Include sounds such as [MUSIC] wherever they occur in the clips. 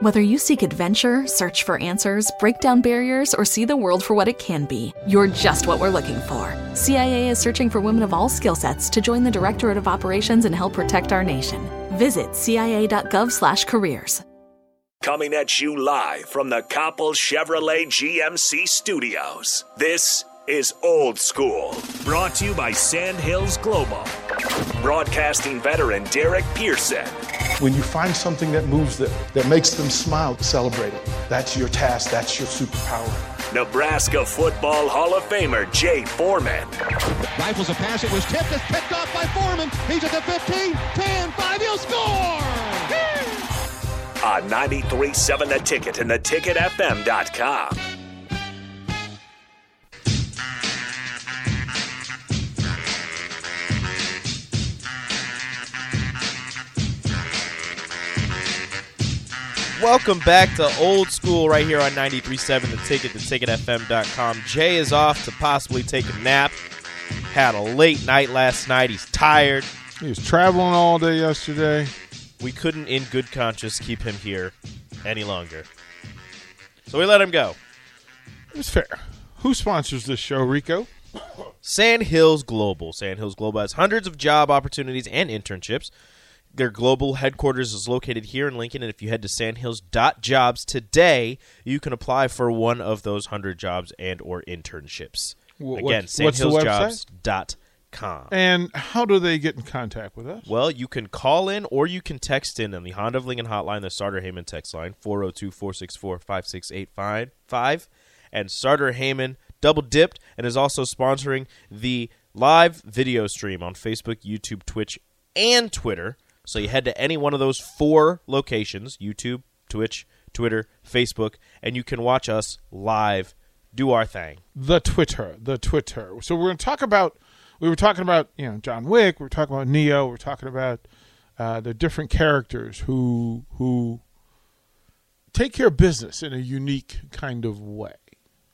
Whether you seek adventure, search for answers, break down barriers, or see the world for what it can be, you're just what we're looking for. CIA is searching for women of all skill sets to join the Directorate of Operations and help protect our nation. Visit cia.gov/careers. Coming at you live from the Copple Chevrolet GMC studios. This is Old School, brought to you by Sandhills Global. Broadcasting veteran Derek Pearson. When you find something that moves them, that makes them smile, celebrate it. That's your task, that's your superpower. Nebraska Football Hall of Famer Jay Foreman. Rifles a pass, it was tipped, it's picked off by Foreman. He's at the 15, 10, 5, he'll score! On 93.7 The Ticket and theticketfm.com. Welcome back to Old School right here on 93.7 The Ticket, theticketfm.com. Jay is off to possibly take a nap. Had a late night last night. He's tired. He was traveling all day yesterday. We couldn't, in good conscience, keep him here any longer. So we let him go. It was fair. Who sponsors this show, Rico? Sandhills Global. Sandhills Global has hundreds of job opportunities and internships. Their global headquarters is located here in Lincoln, and if you head to sandhills.jobs today, you can apply for one of those 100 jobs and or internships. Wh- Again, what's- what's the website? sandhillsjobs.com. And how do they get in contact with us? Well, you can call in or you can text in on the Honda of Lincoln hotline, the Starter Heyman text line, 402 464 5685. And Starter Heyman double dipped and is also sponsoring the live video stream on Facebook, YouTube, Twitch, and Twitter. So you head to any one of those four locations YouTube, Twitch, Twitter, Facebook, and you can watch us live do our thing. The Twitter, the Twitter. So we're going to talk about. We were talking about you know John Wick. We were talking about Neo. We We're talking about uh, the different characters who who take care of business in a unique kind of way,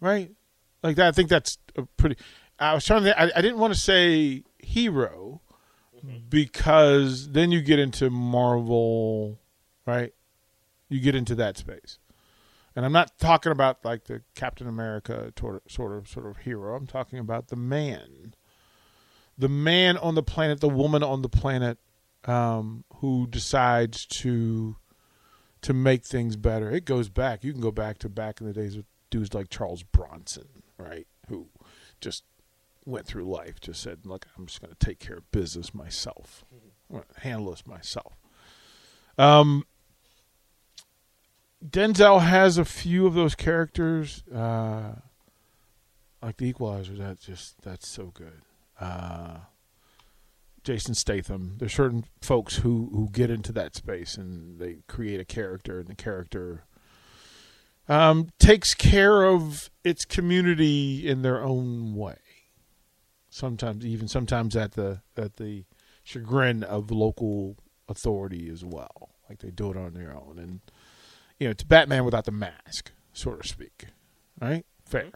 right? Like that. I think that's a pretty. I was trying to. I, I didn't want to say hero because then you get into Marvel, right? You get into that space. And I'm not talking about like the Captain America sort of, sort of of hero. I'm talking about the man, the man on the planet, the woman on the planet, um, who decides to to make things better. It goes back. You can go back to back in the days with dudes like Charles Bronson, right? Who just went through life, just said, "Look, I'm just going to take care of business myself, gonna handle this myself." Um, Denzel has a few of those characters, uh, like the Equalizer. That just that's so good. Uh, Jason Statham. There's certain folks who who get into that space and they create a character, and the character um, takes care of its community in their own way. Sometimes, even sometimes at the at the chagrin of local authority as well. Like they do it on their own, and you know, it's Batman without the mask, so to speak. Right? Fair.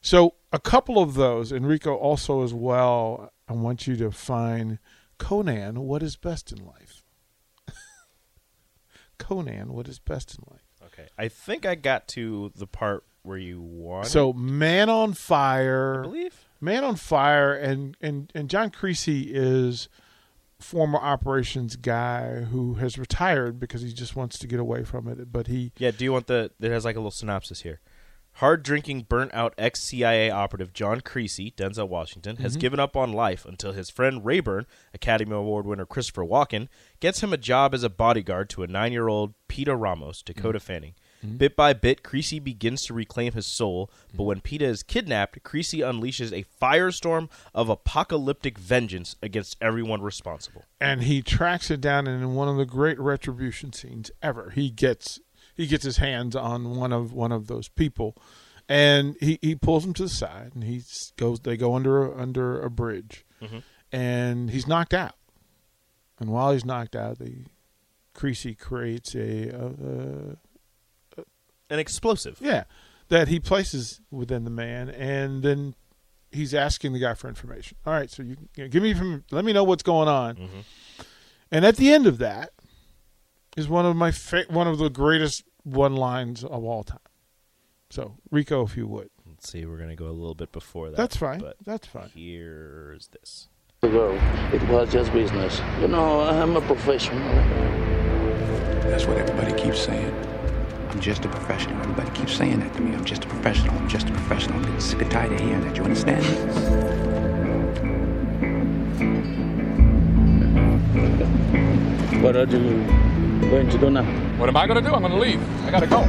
So a couple of those, Enrico also as well. I want you to find Conan. What is best in life? [LAUGHS] Conan. What is best in life? Okay. I think I got to the part where you wanted. So Man on Fire. I believe. Man on Fire, and and and John Creasy is former operations guy who has retired because he just wants to get away from it. But he Yeah, do you want the it has like a little synopsis here. Hard drinking, burnt out ex CIA operative John Creasy, Denzel Washington, has mm-hmm. given up on life until his friend Rayburn, Academy Award winner Christopher Walken, gets him a job as a bodyguard to a nine year old Pita Ramos, Dakota mm-hmm. Fanning. Mm-hmm. Bit by bit, Creasy begins to reclaim his soul, but mm-hmm. when Pita is kidnapped, Creasy unleashes a firestorm of apocalyptic vengeance against everyone responsible. and he tracks it down and in one of the great retribution scenes ever. He gets he gets his hands on one of one of those people and he, he pulls him to the side and he goes they go under a, under a bridge. Mm-hmm. And he's knocked out. And while he's knocked out the Creasy creates a, a, a An explosive. yeah, that he places within the man, and then he's asking the guy for information. All right, so you, you know, give me from, let me know what's going on. Mm-hmm. And at the end of that, is one of my fa- one of the greatest one lines of all time. So Rico, if you would, Let's see, we're gonna go a little bit before that. that's fine. But That's fine. here's this. ago, it was just business. You know, I'm a professional. That's what everybody keeps saying. I'm just a professional. Everybody keeps saying that to me. I'm just a professional. I'm just a professional. I'm getting sick and tired of hearing that. You understand me? What are you going to do now? What am I gonna do? I'm gonna leave. I gotta go.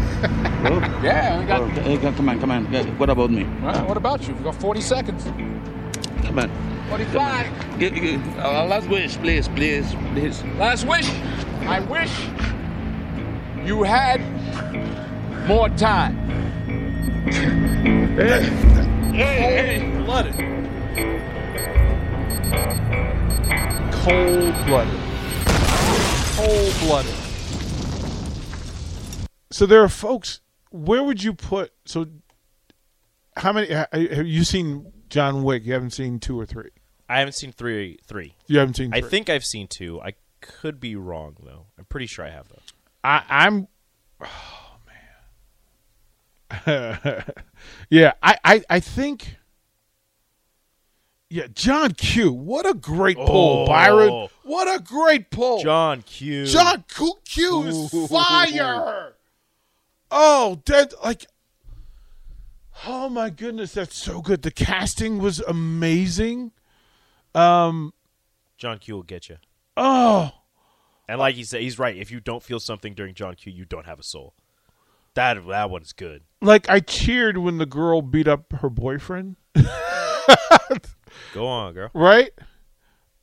yeah, I got. Oh, hey, come on, come on. What about me? Well, what about you? We've got 40 seconds. Come on. 45. G- g- uh, last wish, please, please, please. Last wish. I wish you had more time. Blooded. Cold blooded. Cold blooded. So there are folks. Where would you put? So, how many have you seen John Wick? You haven't seen two or three. I haven't seen three. Three. You haven't seen. I think I've seen two. I could be wrong though. I'm pretty sure I have though. I, I'm. Oh man. [LAUGHS] yeah, I, I, I think. Yeah, John Q. What a great pull, Oh. Byron. What a great pull, John Q. John Q, Q is fire. Oh, dead like. Oh my goodness, that's so good. The casting was amazing. Um. John Q will get you. Oh. And like he said, he's right. If you don't feel something during John Q, you don't have a soul. That that one's good. Like I cheered when the girl beat up her boyfriend. Go on, girl. right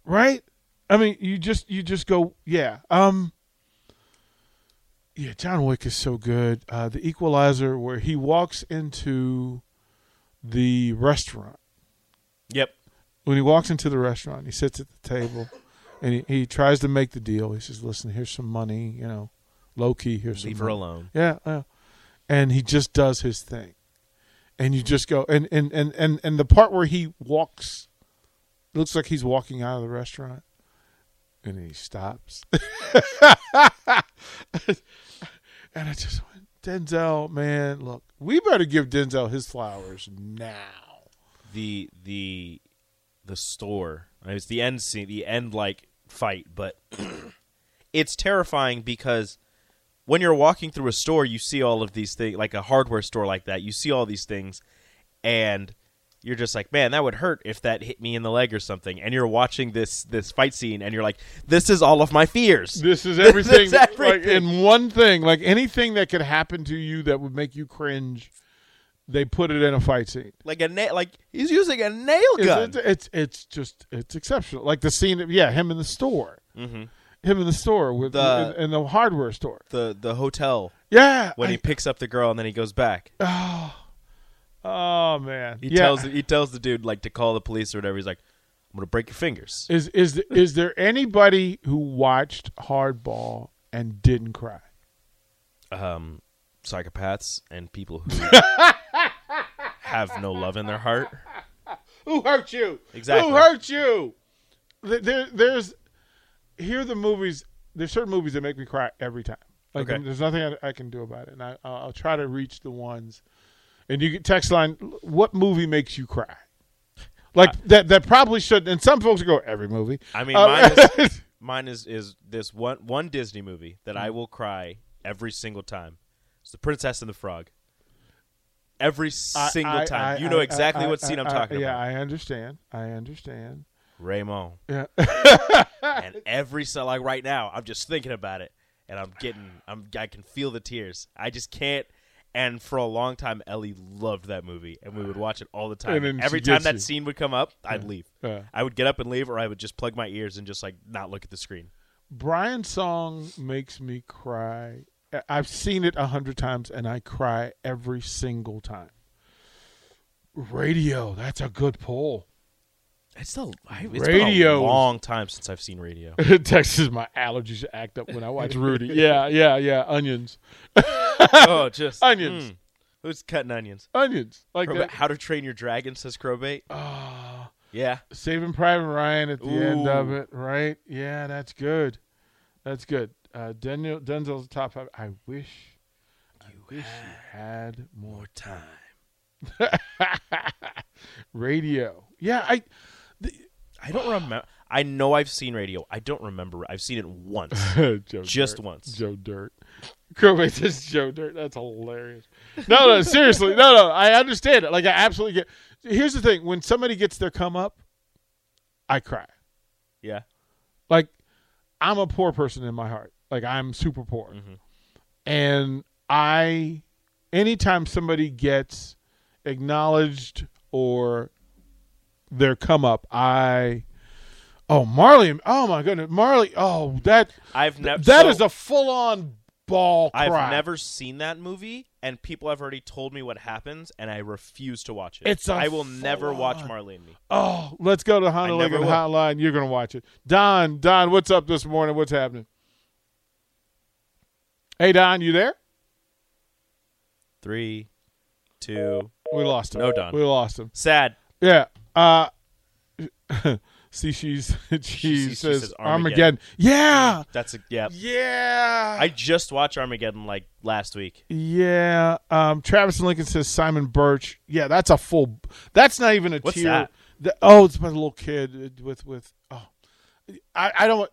right i mean you just you just go yeah um yeah john wick is so good uh the equalizer where he walks into the restaurant Yep. when he walks into the restaurant he sits at the table and he, he tries to make the deal he says listen here's some money you know low key here's Leave some her money." alone. yeah, yeah and he just does his thing and you just go and and and and, and the part where he walks looks like he's walking out of the restaurant and he stops [LAUGHS] and i just went denzel man look we better give denzel his flowers now The the the store. I mean, it's the end scene, the end like fight, but it's terrifying because when you're walking through a store, you see all of these things, like a hardware store like that. You see all these things, and you're just like, man, that would hurt if that hit me in the leg or something. And you're watching this this fight scene, and you're like, this is all of my fears. this is [LAUGHS] everything, is Like, everything. in one thing like anything that could happen to you that would make you cringe they put it in a fight scene like a na- like he's using a nail gun. it's, it's it's just it's exceptional. Like the scene, of, yeah, him in the store, mm-hmm. him in the store with The- in, in the hardware store. the the hotel Yeah, when I- he picks up the girl and then he goes back. [SIGHS] oh man, He yeah. tells he tells the dude like to call the police or whatever. He's like, "I'm gonna break your fingers." is is is there anybody who watched Hardball and didn't cry? Um, psychopaths and people who [LAUGHS] have no love in their heart. Who hurt you? Exactly. Who hurt you? There, there- there's here are the movies. There's certain movies that make me cry every time. Like Okay. there's nothing I, I can do about it, and I, I'll, I'll try to reach the ones. And you get text line. What movie makes you cry? Like that. That probably should. And some folks go every movie. I mean, Uh, mine is [LAUGHS] mine is is this one one Disney movie that I will cry every single time. It's The Princess and the Frog. Every single I- time, I- you know exactly what scene I- I'm I- talking Yeah, about. I understand. I understand. Raymond. Yeah. [LAUGHS] and every so like right now, I'm just thinking about it, and I'm getting, I'm, I can feel the tears. I just can't. And for a long time, Ellie loved that movie, and we would watch it all the time. And every time that you. scene would come up, I'd leave. Yeah. I would get up and leave, or I would just plug my ears and just like not look at the screen. Brian's song makes me cry. I- I've seen it a hundred times, and I cry every single time. Radio, that's a good pull. It's still I, it's Radio. been a long time since I've seen radio. [LAUGHS] Texas, my allergies act up when I watch Rudy. [LAUGHS] Yeah, yeah, yeah. Onions, [LAUGHS] oh, just Onions. mm. Who's cutting onions? onions, like Crowbait- that. How to Train Your Dragon says Crowbait. Ah, Yeah, Saving Private Ryan at the end of it, right? Yeah, that's good. That's good. Uh, Daniel Denzel's top five. I wish, I wish you had more time. [LAUGHS] radio. Yeah, I. I don't [SIGHS] remember. I know I've seen Radio. I don't remember. I've seen it once. [LAUGHS] Joe Just Dirt. once. Joe Dirt. Crowbait says [LAUGHS] Joe Dirt. That's hilarious. No, no, seriously. No, no. I understand it. Like, I absolutely get. Here's the thing when somebody gets their come up, I cry. Yeah. Like, I'm a poor person in my heart. Like, I'm super poor. Mm-hmm. And I, anytime somebody gets acknowledged or their come up, I. Oh, Marley! Oh my goodness, Marley! Oh, that I've never. that so is a full on ball cry. I've never seen that movie, and people have already told me what happens, and I refuse to watch it. It's a I will never watch full-on- Marley and Me. Oh, let's go to never Hotline. You're gonna watch it, Don. Don, what's up this morning? What's happening? Hey, Don, you there? Three, two. We lost him. No, Don. We lost him. Sad. Yeah. Uh, [LAUGHS] see, she's [LAUGHS] she, she says, says Armageddon. Armageddon. Yeah. That's a yeah. Yeah. I just watched Armageddon like last week. Yeah. Um, Travis and Lincoln says Simon Birch. Yeah, that's a full. That's not even a What's tier. that? The- oh, it's my little kid with with. Oh, I I don't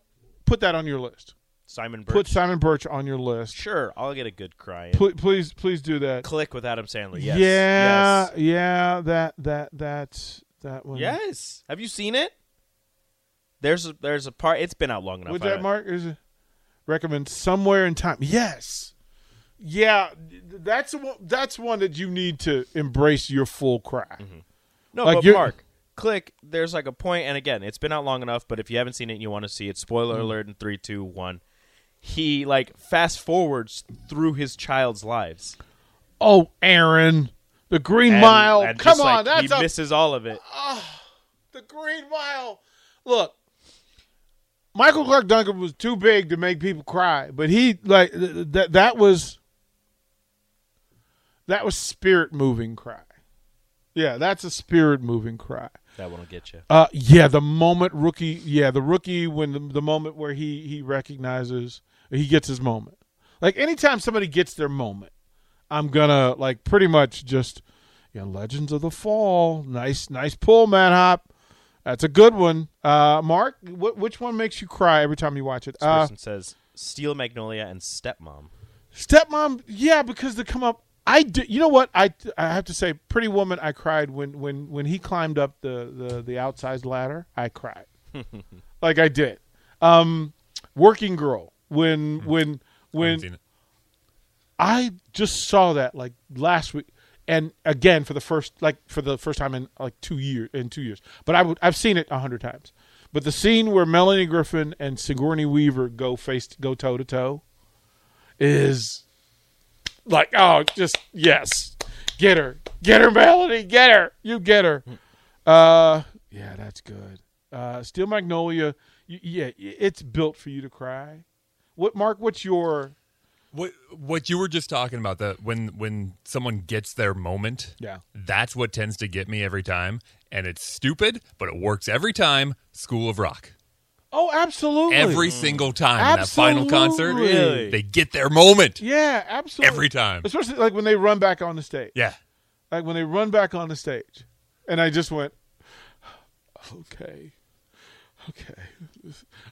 put that on your list. Simon Birch. Put Simon Birch on your list. Sure, I'll get a good cry. Please, please, please do that. Click with Adam Sandler. Yes. Yeah, Yes. yeah. That that that's that one. Yes. Have you seen it? There's a, there's a part. It's been out long enough. Would that mark is it recommend somewhere in time? Yes. Yeah, that's one. That's one that you need to embrace your full cry. Mm-hmm. No, Like but Mark, click. There's like a point, and again, it's been out long enough. But if you haven't seen it and you want to see it, spoiler Mm. alert in three, two, one. He like fast forwards through his child's lives. Oh, Aaron, the Green And- Mile. and Come on, like, that's he a, misses all of it. the Green Mile. Look, Michael Clarke Duncan was too big to make people cry, but he like th- that. That was that was spirit moving cry. Yeah, that's a spirit moving cry. That one will get you. Uh, yeah, the moment rookie, yeah, the rookie when the, the moment where he he recognizes he gets his moment. Like anytime somebody gets their moment, I'm gonna like pretty much just, you know, Legends of the Fall, nice nice pull, man hop. That's a good one. Uh, Mark, wh- which one makes you cry every time you watch it? This Uh, person says Steel Magnolia and Stepmom. Stepmom, yeah, because they come up. I do, you know what I I have to say, Pretty Woman. I cried when when when he climbed up the the the outsized ladder. I cried, [LAUGHS] like I did. Um, Working Girl. When when when seen. I just saw that like last week, and again for the first like for the first time in like two years in two years. But I would I've seen it a hundred times. But the scene where Melanie Griffin and Sigourney Weaver go face go toe to toe is like oh just yes get her get her Melanie get her you get her. Uh yeah that's good. Uh Steel Magnolia yeah it's built for you to cry. What Mark? What's your What what you were just talking about that when when someone gets their moment, Yeah. that's what tends to get me every time, and it's stupid, but it works every time. School of Rock, Oh, absolutely. every single time in that final concert, Really? they get their moment Yeah, absolutely. every time. Especially like when they run back on the stage. Yeah, Like when they run back on the stage. And I just went, [SIGHS] okay, okay,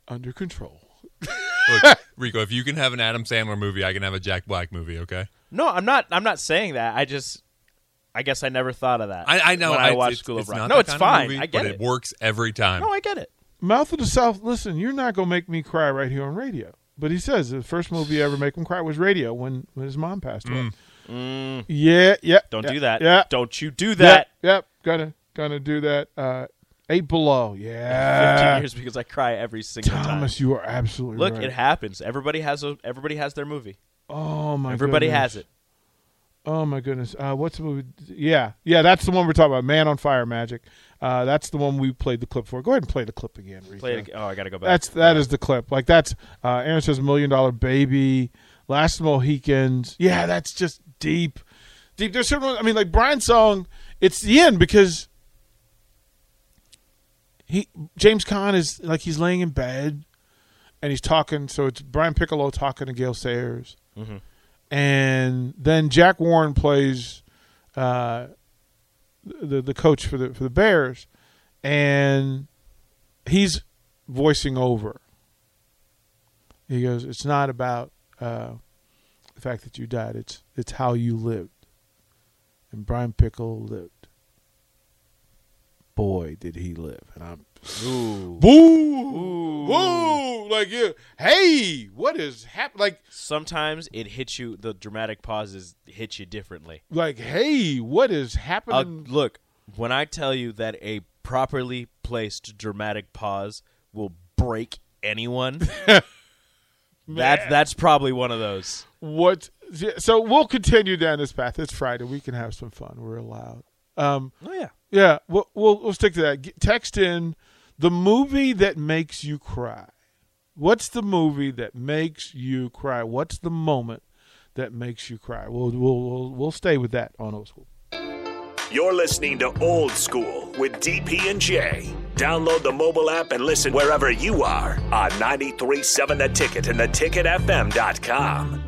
under control. Look, Rico, if you can have an Adam Sandler movie, I can have a Jack Black movie. Okay, No, I'm not. I'm not saying that. I just. I guess I never thought of that. I, I know When I it's- watched it's, School it's of Rock. No, it's fine. movie, I get but it. it works every time. No, I get it. Mouth of the South, listen, you're not going to make me cry right here on radio. But he says the first movie ever make him cry was Radio when, when his mom passed away. Yeah, yeah. Don't yeah, do that. Yeah. Don't you do that. Yep, yep. Gonna gonna do that. Uh, eight below. Yeah. Fifteen years because I cry every single Thomas, time. Thomas, you are absolutely right. Look, right. it happens. Everybody has a. Everybody has their movie. Oh my. Everybody goodness. has it. Oh my goodness. Uh, what's the movie? Yeah, yeah. That's the one we're talking about. Man on Fire Magic. Uh, that's the one we played the clip for. Go ahead and play the clip again. Play it. Oh, I gotta go back. That's that is the clip. Like that's uh, Aaron says Million Dollar Baby, Last Mohicans. Yeah, that's just deep, deep. There's certain. I mean, like Brian's song. It's the end because he James Caan is like he's laying in bed, and he's talking. So it's Brian Piccolo talking to Gale Sayers, Mhm. and then Jack Warden plays uh, the the coach for the for the Bears, and he's voicing over. He goes, "It's not about uh, the fact that you died. It's it's how you lived." And Brian Pickle lived. Boy, did he live! And I'm Ooh. boo, boo, like you. Hey, what is happening? Like Sometimes it hits you. The dramatic pauses hit you differently. like hey, what is Uh, happening? look, when I tell you that a properly placed dramatic pause will break anyone, [LAUGHS] that's that's probably one of those. what? So we'll continue down this path. It's Friday. We can have some fun. We're allowed. Um, Oh yeah. Yeah, we'll, we'll we'll stick to that. Text in the movie that makes you cry. What's the movie that makes you cry? What's the moment that makes you cry? We'll we'll we'll, we'll stay with that on old school. You're listening to Old School with DP and J. Download the mobile app and listen wherever you are on 937 The Ticket and theticketfm.com.